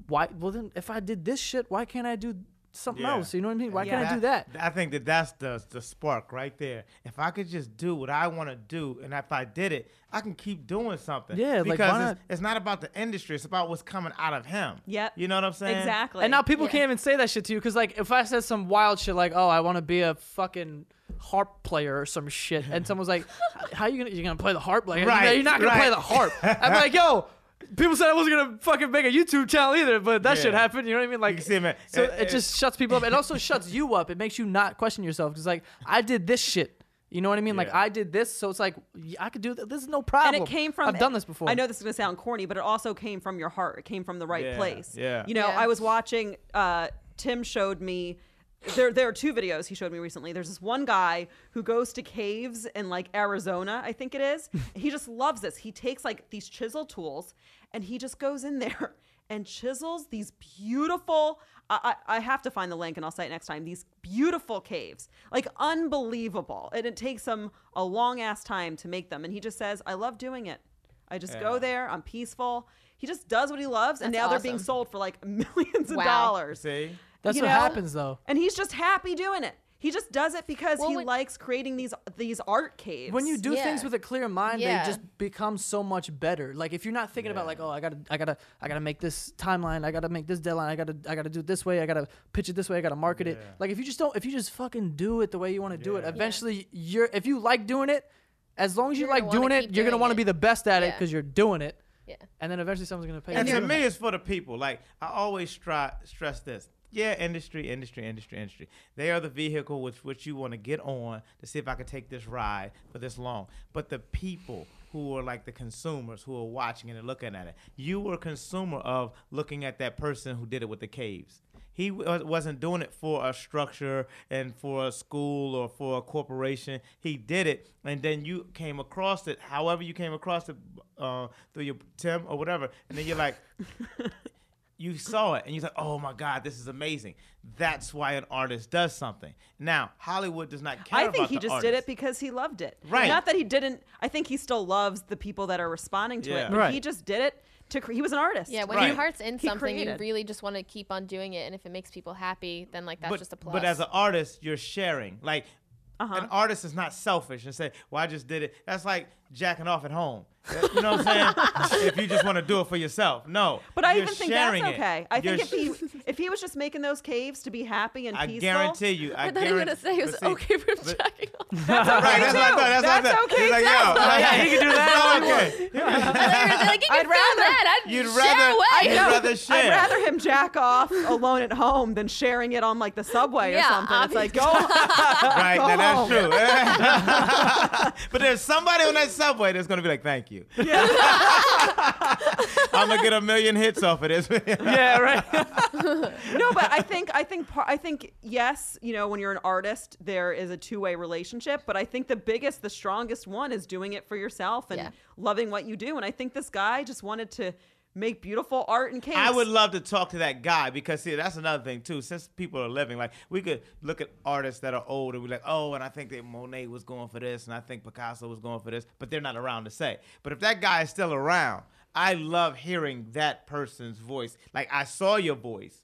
why? Well, then if I did this shit, why can't I do something Yeah. else? You know what I mean? Why Yeah. can't I do that? I think that that's the the spark right there. If I could just do what I want to do, and if I did it, I can keep doing something. Yeah, because why it's, not? it's not about the industry; it's about what's coming out of him. Yep. You know what I'm saying? exactly. And now people Yeah. can't even say that shit to you because, like, if I said some wild shit like, "Oh, I want to be a fucking harp player or some shit," and someone's like, "How you gonna you gonna play the harp? Like, Right, you're not gonna play the harp." I'm like, "Yo." People said I wasn't gonna fucking make a YouTube channel either, but that shit happened. You know what I mean? Like, see, man, so it uh, just shuts people up. It also shuts you up. It makes you not question yourself because, like, I did this shit. You know what I mean? Like, I did this, so it's like I could do this. This is no problem. and it came from I've done this before. I know this is gonna sound corny, but it also came from your heart. It came from the right Yeah, place. yeah. You know, Yeah. I was watching. Uh, Tim showed me. There, there are two videos he showed me recently. There's this one guy who goes to caves in like Arizona, I think it is. he just loves this. He takes like these chisel tools and he just goes in there and chisels these beautiful. I, I, I have to find the link and I'll say it next time. These beautiful caves, like unbelievable, and it takes him a long ass time to make them. And he just says, "I love doing it. I just go there. I'm peaceful." He just does what he loves, and That's now they're being sold for like millions of Wow. dollars. See, That's you what know? happens though. And he's just happy doing it. He just does it because Well, he when- likes creating these these art caves. when you do Yeah. things with a clear mind Yeah. they just become so much better like if you're not thinking about like oh i gotta i gotta i gotta make this timeline i gotta make this deadline i gotta i gotta do it this way i gotta pitch it this way i gotta market it like if you just don't if you just fucking do it the way you want to do it Yeah. eventually you're if you like doing it as long as you You're like doing it keep you're gonna want to be the best at it because you're doing it Yeah. and then eventually someone's gonna pay and you to me, it's for the people. Like I always try stress this. Yeah, industry, industry, industry, industry. They are the vehicle with which you want to get on to see if I can take this ride for this long. But the people who are like the consumers who are watching it and looking at it, you were a consumer of looking at that person who did it with the caves. He wa- wasn't doing it for a structure and for a school or for a corporation. He did it, and then you came across it, however you came across it, uh, through your Tim or whatever, and then you're like, you saw it and you thought, oh my God, this is amazing. That's why an artist does something. Now, Hollywood does not care I think about he the just artist. did it because he loved it. Right. Not that he didn't. I think he still loves the people that are responding to Yeah. it. But Right. He just did it to. Cre- he was an artist. Yeah, when Right. your heart's in He something, you really just want to keep on doing it, and if it makes people happy, then like that's but, just a plus. but as an artist, you're sharing. Like, Uh-huh. an artist is not selfish and say, well, I just did it. That's like jacking off at home. You know what I'm saying? if you just want to do it for yourself. No. But I even think that's sharing it. okay. I think You're if he if he was just making those caves to be happy and I peaceful, guarantee you. I, I thought you were gonna say it was see, okay for him jacking off. that's okay Right, that's too. what I thought. That's, what I thought. okay He's like, too. yo, yeah, he can do that. It's okay. like, I'd rather- that. I'd You'd share rather, away. you'd No, rather share. I'd rather him jack off alone at home than sharing it on like the subway or Yeah, something. It's like go. Right, Go now that's true. but there's somebody on that subway that's gonna be like, "Thank you." I'm gonna get a million hits off of this. yeah, right. no, but I think I think par- I think yes, you know, when you're an artist, there is a two-way relationship, but I think the biggest, the strongest one is doing it for yourself and Yeah. loving what you do. And I think this guy just wanted to make beautiful art and cakes. I would love to talk to that guy because see that's another thing too. Since people are living, like we could look at artists that are old and be like, oh, and I think that Monet was going for this, and I think Picasso was going for this, but they're not around to say. But if that guy is still around, I love hearing that person's voice. Like I saw your voice,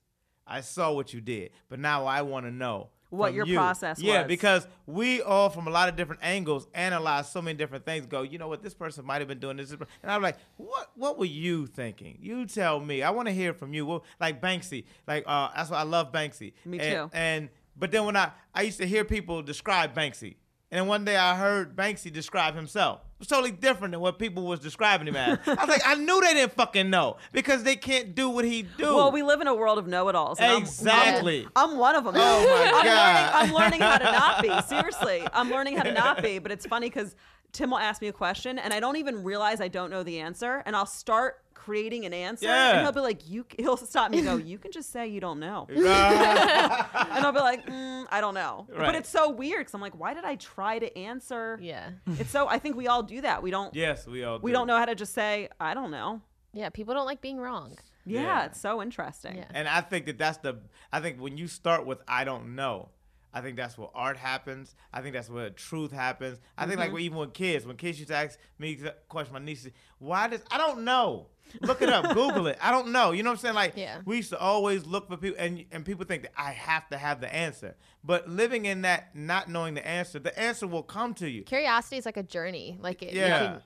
I saw what you did, but now I want to know. What your you. process yeah, was. because we all from a lot of different angles analyze so many different things. Go, you know what? This person might have been doing this, and I'm like, what? What were you thinking? You tell me. I want to hear from you. Well, like Banksy, like uh, that's why I love Banksy. Me And- too. And but then when I I used to hear people describe Banksy, and then one day I heard Banksy describe himself. It was totally different than what people was describing him as. I was like, I knew they didn't fucking know because they can't do what he do. Well, we live in a world of know-it-alls. and I'm- exactly. I'm one of them. Oh my I'm God. Learning, I'm learning how to not be. Seriously, I'm learning how to not be. But it's funny because Tim will ask me a question, and I don't even realize I don't know the answer, and I'll start creating an answer, Yeah. and he'll be like, "You," he'll stop me and go, "You can just say you don't know," and I'll be like, mm, "I don't know." But it's so weird because I'm like, "Why did I try to answer?" Yeah. It's so. I think we all do that. We don't. yes, we all. We do. don't know how to just say, "I don't know." Yeah. People don't like being wrong. Yeah, Yeah. it's so interesting. Yeah. And I think that that's the. I think when you start with I don't know, I think that's where art happens. I think that's where truth happens. I think like Mm-hmm. even with kids, when kids used to ask me question, my nieces, why does I don't know. Look it up, Google it. I don't know. You know what I'm saying? Like Yeah. we used to always look for people, and and people think that I have to have the answer. But living in that, not knowing the answer, the answer will come to you. Curiosity is like a journey. Like it, you Yeah. can-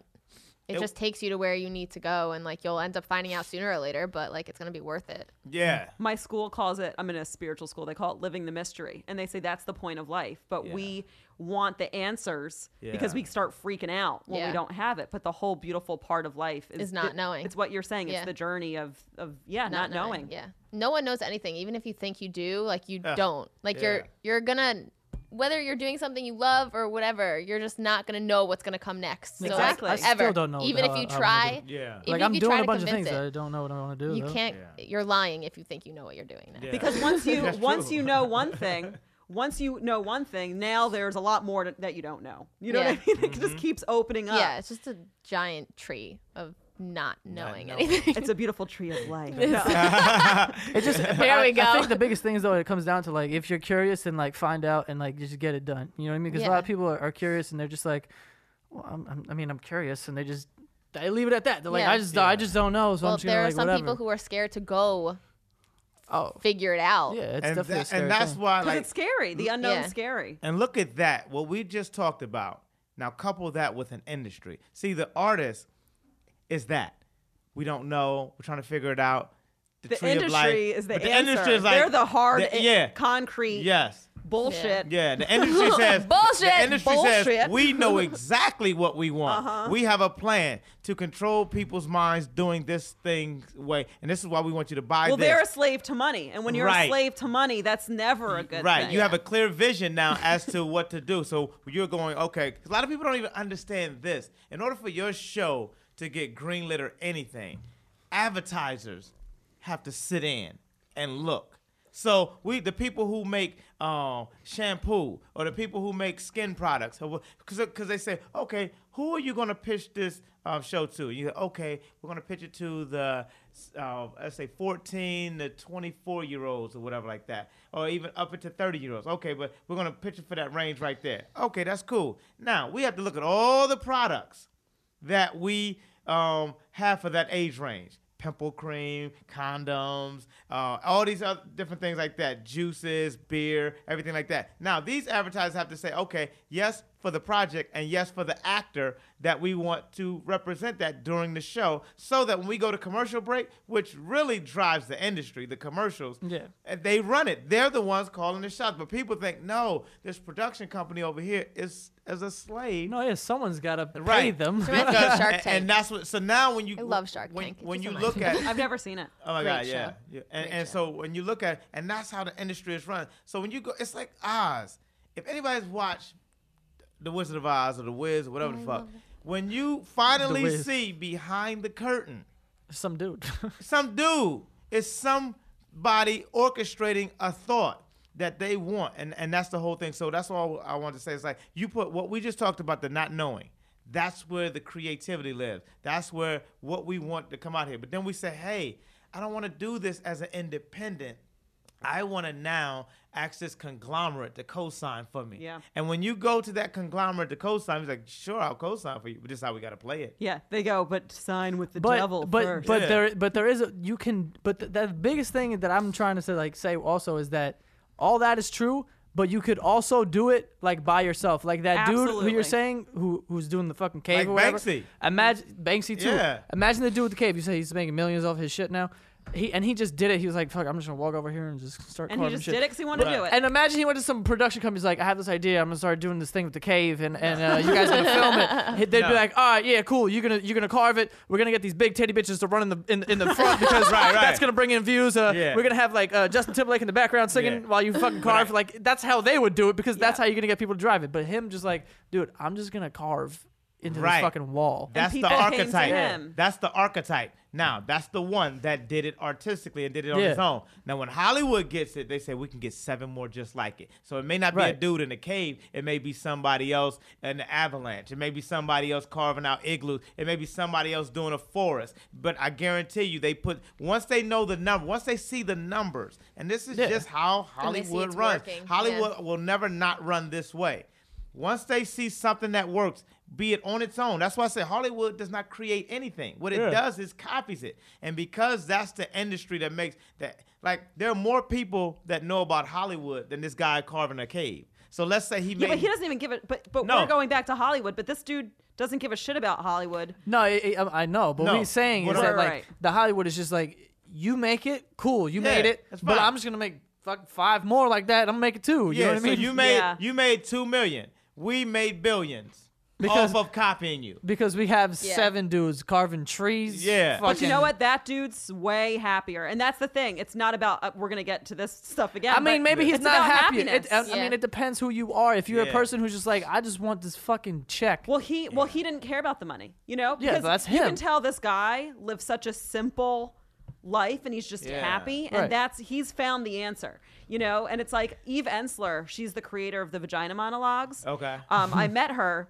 it, It- just takes you to where you need to go, and like you'll end up finding out sooner or later. But like it's gonna be worth it. Yeah. my school calls it i'm in a spiritual school they call it living the mystery and they say that's the point of life but Yeah. we want the answers because we start freaking out when Yeah. we don't have it but the whole beautiful part of life is, Is not the- knowing. it's what you're saying Yeah. it's the journey of of yeah not, knowing, Yeah. No one knows anything. Even if you think you do, like you Ugh. don't. Like you're you're gonna whether you're doing something you love or whatever, you're just not gonna know what's gonna come next. So, like, Exactly. I still don't know Even how if you how I'm gonna try, do. Yeah. even like if I'm you doing try a to bunch of convince things it, that I don't know what I want to do. you though. can't. Yeah. You're lying if you think you know what you're doing now. Yeah. because once you once you know one thing once you know one thing now there's a lot more to, that you don't know you know what i mean it just mm-hmm. keeps opening up Yeah, it's just a giant tree of not knowing knowing. anything. it's a beautiful tree of life It just There I, we I go. think the biggest thing is though it comes down to like if you're curious and like find out and like just get it done. You know what I mean? Because a lot Yeah. of people are, are curious and they're just like, well, I'm, I'm, I mean, I'm curious, and they just they leave it at that. They're like, Yeah. I just I just don't know, so well, I'm just there gonna are like some whatever. people who are scared to go oh figure it out. yeah, it's and, definitely a that- scary and that's thing. why like it's scary the unknown's Yeah. scary And look at that, what we just talked about. Now couple that with an industry. See, the artist is that. We don't know. We're trying to figure it out. the life- industry is the the industry is like they're the hard the- yeah, concrete yes, bullshit yeah. The industry says Bullshit. The industry says we know exactly what we want. Uh-huh. We have a plan to control people's minds doing this thing way, and this is why we want you to buy Well, this. they're a slave to money, and when you're Right. a slave to money, that's never a good thing. right. thing. You have a clear vision now as to what to do. So you're going, okay, a lot of people don't even understand this. In order for your show to get greenlit or anything, advertisers have to sit in and look. So we, the people who make um, shampoo or the people who make skin products, because they say, okay, who are you going to pitch this um, show to? You say, okay, we're going to pitch it to the uh, let's say 14 to 24 year olds or whatever like that, or even up into 30 year olds. Okay, but we're going to pitch it for that range right there. Okay, that's cool. Now we have to look at all the products that we um, have for that age range pimple cream, condoms, uh, all these other different things like that, juices, beer, everything like that. Now, these advertisers have to say, okay, yes, for the project, and yes, for the actor that we want to represent that during the show, so that when we go to commercial break, which really drives the industry, the commercials, Yeah. Eh, they run it. They're the ones calling the shots. But people think, no, this production company over here is as a slave. No, yeah, someone's got to pay Right. them. So reminds me of Because- Shark and, Tank. and that's what. So now when you I love Shark when, Tank. Thank when you you so look much. at I've never seen it. Oh my Great god, yeah, show. yeah. And, and so when you look at and that's how the industry is run. So when you go, it's like Oz. If anybody's watched The Wizard of Oz or The Wiz or whatever the fuck, when you finally see behind the curtain, Some dude. some dude is somebody orchestrating a thought that they want, and and that's the whole thing. So that's all I want to say. It's like you put what we just talked about, the not knowing. That's where the creativity lives. That's where what we want to come out here. But then we say, hey, I don't want to do this as an independent. I want to now ask this conglomerate to co-sign for me. Yeah. And when you go to that conglomerate to co-sign, he's like, sure, I'll co-sign for you, but this is how we got to play it. Yeah, they go, but sign with the but devil but first. but Yeah. there but there is a you can but the, the biggest thing that I'm trying to say like say also is that all that is true but you could also do it like by yourself like that dude who you're saying who who's doing the fucking cave Like or whatever Banksy. imagine Banksy too Yeah. imagine the dude with the cave you say he's making millions off his shit now he and he just did it he was like fuck I'm just gonna walk over here and just start carving. and he carving just shit. did it because he wanted to do it. And imagine he went to some production companies like, I have this idea. I'm gonna start doing this thing with the cave, and, and uh, you guys are gonna film it. They'd No. be like, all right, yeah, cool. You're gonna you're gonna carve it. We're gonna get these big teddy bitches to run in the in, in the front because Right, right. that's gonna bring in views. Uh, Yeah. We're gonna have like uh, Justin Timberlake in the background singing Yeah. while you fucking carve. like that's how they would do it because that's Yeah. how you're gonna get people to drive it. But him just like, dude, I'm just gonna carve into Right. this fucking wall. That's the people came to archetype. That's the archetype. Now, that's the one that did it artistically and did it on Yeah. his own. Now, when Hollywood gets it, they say we can get seven more just like it. So it may not be a dude in a cave. It may be somebody else in the avalanche. It may be somebody else carving out igloos. It may be somebody else doing a forest. But I guarantee you, they put once they know the number, once they see the numbers, and this is Yeah. just how And they see Hollywood it's runs. working. Hollywood will never not run this way. Once they see something that works, be it on its own. That's why I say Hollywood does not create anything. What it Yeah. does is copies it. And because that's the industry that makes that like there are more people that know about Hollywood than this guy carving a cave. So let's say he made, yeah, but he doesn't even give it. But but No. we're going back to Hollywood. But this dude doesn't give a shit about Hollywood. No, I, I I know, but what No. he's saying What is I- that like right. the Hollywood is just like you make it, cool, you Yeah, made it, that's but. I'm just gonna make fuck five more like that. I'm gonna make it too. You yeah, know what I mean? so you made Yeah. you made two million. We made billions Because- off of copying you. because we have Yeah. seven dudes carving trees. Yeah. But But you know what? That dude's way happier, and that's the thing. It's not about. Uh, we're gonna get to this stuff again. I mean, but maybe he's it's not about happy. It, happiness. I, I Yeah. mean, it depends who you are. If you're a Yeah. person who's just like, I just want this fucking check. Well, he well he didn't care about the money, you know. Yeah, Because that's You him. can tell this guy lives such a simple life, and he's just Yeah. happy, and Right. that's he's found the answer, you know. And it's like Eve Ensler, she's the creator of the Vagina Monologues. Okay. Um, I met her,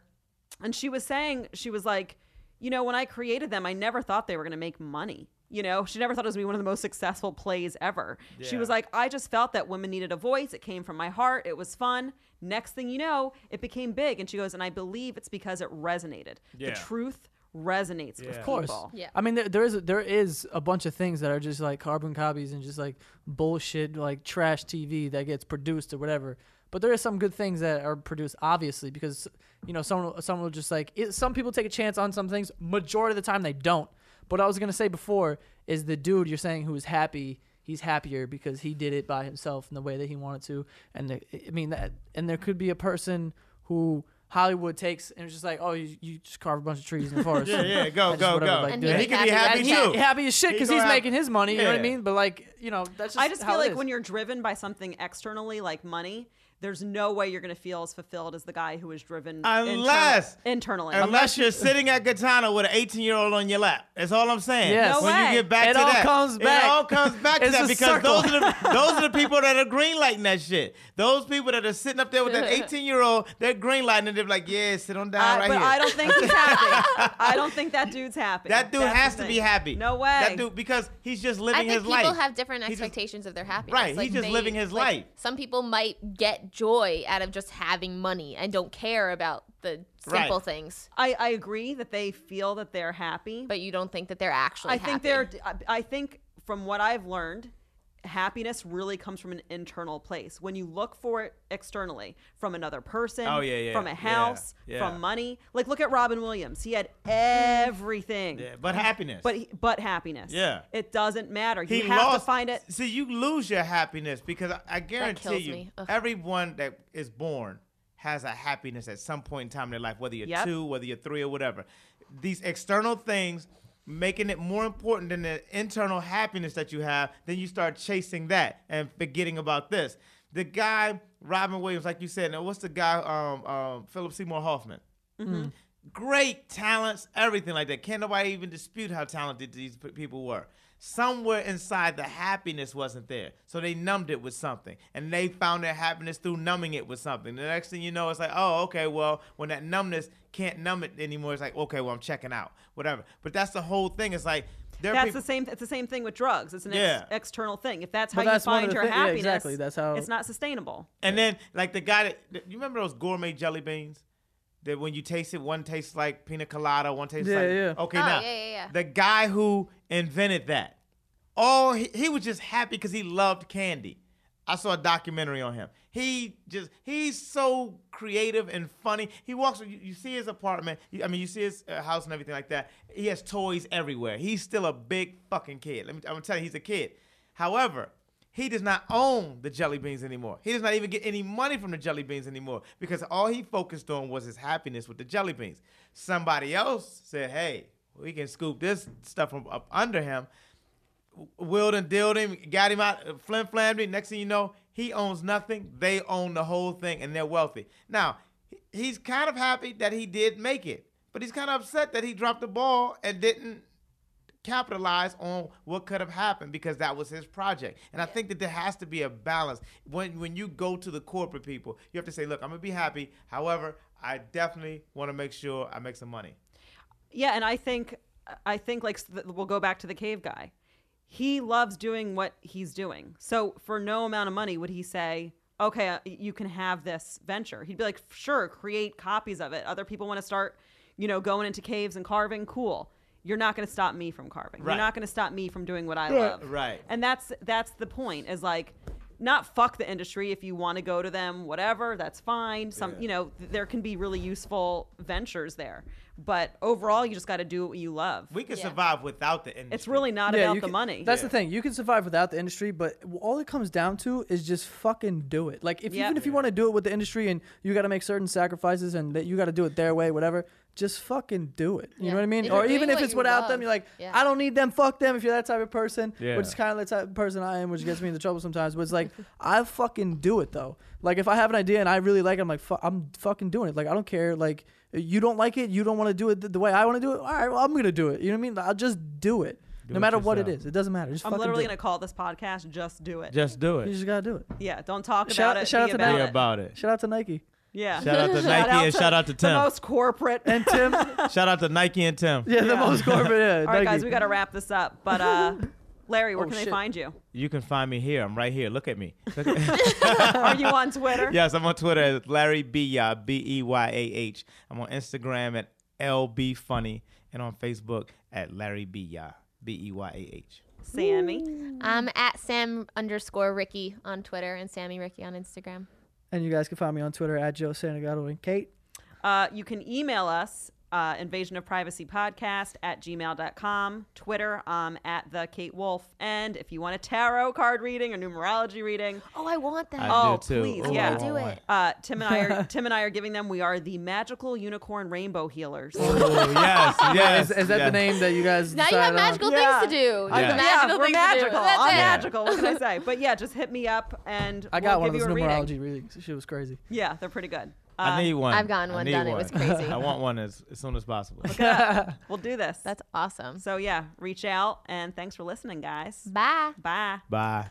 and she was saying she was like, you know, when I created them, I never thought they were going to make money. You know, she never thought it was going to be one of the most successful plays ever. She was like, I just felt that women needed a voice. It came from my heart. It was fun. Next thing you know, it became big. And she goes, and I believe it's because it resonated. Yeah. The truth resonates with Yeah. Of course. people. Yeah. I mean, there, there is a, there is a bunch of things that are just like carbon copies and just like bullshit, like trash TV that gets produced or whatever. But there are some good things that are produced, obviously, because you know someone someone will just like it, some people take a chance on some things. Majority of the time, they don't. But what I was gonna say before is the dude you're saying who is happy. He's happier because he did it by himself in the way that he wanted to. And the, I mean that, and there could be a person who Hollywood takes and it's just like, oh, you, you just carve a bunch of trees in the forest. Yeah, yeah, go, go, whatever, go. like, And he'd it. he be can be happy happy And too. it. he- happy as shit because gonna he's have- making his money. You know what I mean? But like, you know, that's just I just how feel it like is. when you're driven by something externally, like money, there's no way you're going to feel as fulfilled as the guy who was driven internal- Unless- internally. Unless you're sitting at Katana with an 18 year old on your lap. That's all I'm saying. Yes. No when way. you get back It to all that, comes back. It all comes back to that because circle. those are the those are the people that are greenlighting that shit. Those people that are sitting up there with that 18 year old, they're greenlighting and they're like, yeah, sit on down I- right but here. I don't think he's happy. I don't think that dude's happy. that dude That's has to be happy. No way. That dude because he's just living I living think his people life. have different He just- expectations of their happiness. Right, he's just they- living his like, life. Some people might get joy out of just having money and don't care about the simple Right. things. I, I agree that they feel that they're happy. But you don't think that they're actually I think they're. I- I think from what I've learned, happiness really comes from an internal place. When you look for it externally, from another person, Oh, yeah, yeah, from a house, yeah. from money. Like look at Robin Williams. He had everything. Yeah, but happiness. But he, but happiness. Yeah. It doesn't matter. he You have lost, to find it. See, you lose your happiness because I, I guarantee kills you, me. Everyone that is born has a happiness at some point in time in their life, whether you're Yep. two, whether you're three, or whatever. These external things making it more important than the internal happiness that you have, then you start chasing that and forgetting about this. The guy, Robin Williams, like you said, now what's the guy, um, um, Philip Seymour Hoffman? great talents, everything like that. Can't nobody even dispute how talented these people were. Somewhere inside, the happiness wasn't there, so they numbed it with something, and they found their happiness through numbing it with something. The next thing you know, it's like, oh, okay, well, when that numbness can't numb it anymore, it's like, okay, well, I'm checking out, whatever. But that's the whole thing. It's like there That's people, the same. It's the same thing with drugs. It's an ex- external thing. If that's But how that's you one find the your thi- yeah, happiness, exactly. That's how- it's not sustainable. And then like the guy that, that- you remember those gourmet jelly beans that when you taste it, one tastes like pina colada, one tastes Yeah, like yeah. okay Oh, now yeah, yeah, yeah. the guy who invented that, oh he, he was just happy because he loved candy. I saw a documentary on him. He just he's so creative and funny. He walks. You, you see his apartment. You, I mean, you see his uh, house and everything like that. He has toys everywhere. He's still a big fucking kid. Let me. I'm gonna tell you, he's a kid. However, he does not own the jelly beans anymore. He does not even get any money from the jelly beans anymore because all he focused on was his happiness with the jelly beans. Somebody else said, "Hey, we can scoop this stuff from up under him." Willed and dilled him, got him out, uh, flim flammed him. Next thing you know, he owns nothing. They own the whole thing, and they're wealthy. Now, he's kind of happy that he did make it, but he's kind of upset that he dropped the ball and didn't capitalize on what could have happened because that was his project. And I think that there has to be a balance. When when you go to the corporate people, you have to say, look, I'm gonna be happy. However, I definitely want to make sure I make some money. Yeah, and I think I think like we'll go back to the cave guy. He loves doing what he's doing. So for no amount of money would he say, "Okay, uh, you can have this venture." He'd be like, "Sure, create copies of it. Other people want to start, you know, going into caves and carving. Cool. You're not going to stop me from carving. Right. You're not going to stop me from doing what I love." Right. And that's that's the point. Is like not fuck the industry if you want to go to them whatever that's fine some Yeah. you know th- there can be really useful ventures there but overall you just got to do what you love We can Yeah. survive without the industry. it's really not Yeah, about the can- money That's Yeah. the thing. You can survive without the industry, but all it comes down to is just fucking do it. Like if Yeah. even if you want to do it with the industry and you got to make certain sacrifices and that you got to do it their way, whatever, just fucking do it. You Yeah. know what I mean? If or even if it's you without them, you're like, yeah. I don't need them. Fuck them. If you're that type of person, Yeah. which is kind of the type of person I am, which gets me into trouble sometimes. But it's like I fucking do it though. Like if I have an idea and I really like it, I'm like, fu- I'm fucking doing it. Like I don't care. Like you don't like it, you don't want to do it the, the way I want to do it. All right, well I'm gonna do it. You know what I mean? I'll just do it. Do no it matter what it is, it doesn't matter. Just i'm literally going to call this podcast just do it Just do it. You just gotta do it. yeah don't talk Shout- about it shout be out to about Be about it. Shout out to Nike yeah Shout out to Nike out and shout out to the Tim. most corporate and Tim. Shout out to Nike and Tim. yeah, the Yeah. most corporate. Yeah, all right guys we got to wrap this up but uh larry where Oh, can they shit. find you You can find me here. I'm right here. Look at me. Look at- are you on twitter yes, I'm on Twitter as Larry Beyah, B E Y A H. I'm on Instagram at LB Funny and on Facebook at Larry Beyah, B E Y A H. sammy I'm at Sam underscore Ricky on Twitter and Sammy Ricky on Instagram. And you guys can find me on Twitter at Joe Santagato and Kate. Uh, you can email us uh, Invasion of Privacy Podcast at gmail.com, Twitter um, at the Kate Wolf. And if you want a tarot card reading or numerology reading, Oh, I want that. I Oh, do too. please, Ooh, yeah. I Do it. uh, Tim and I are Tim and I are giving them. We are the magical unicorn rainbow healers. Oh, yes, yes. Is, is that yes. the name that you guys? now you have decided on? magical Yeah. things to do. Yeah. yeah, Magical we're things to do. magical. That's I'm it. magical. What can I say? But yeah, just hit me up and I got we'll one of give those you a reading. numerology readings. She was crazy. Yeah, they're pretty good. I Uh, need one. I've gotten I one need done. It was crazy. I want one as, as soon as possible. We'll do this. That's awesome. so yeah, reach out and thanks for listening, guys. Bye. Bye. Bye.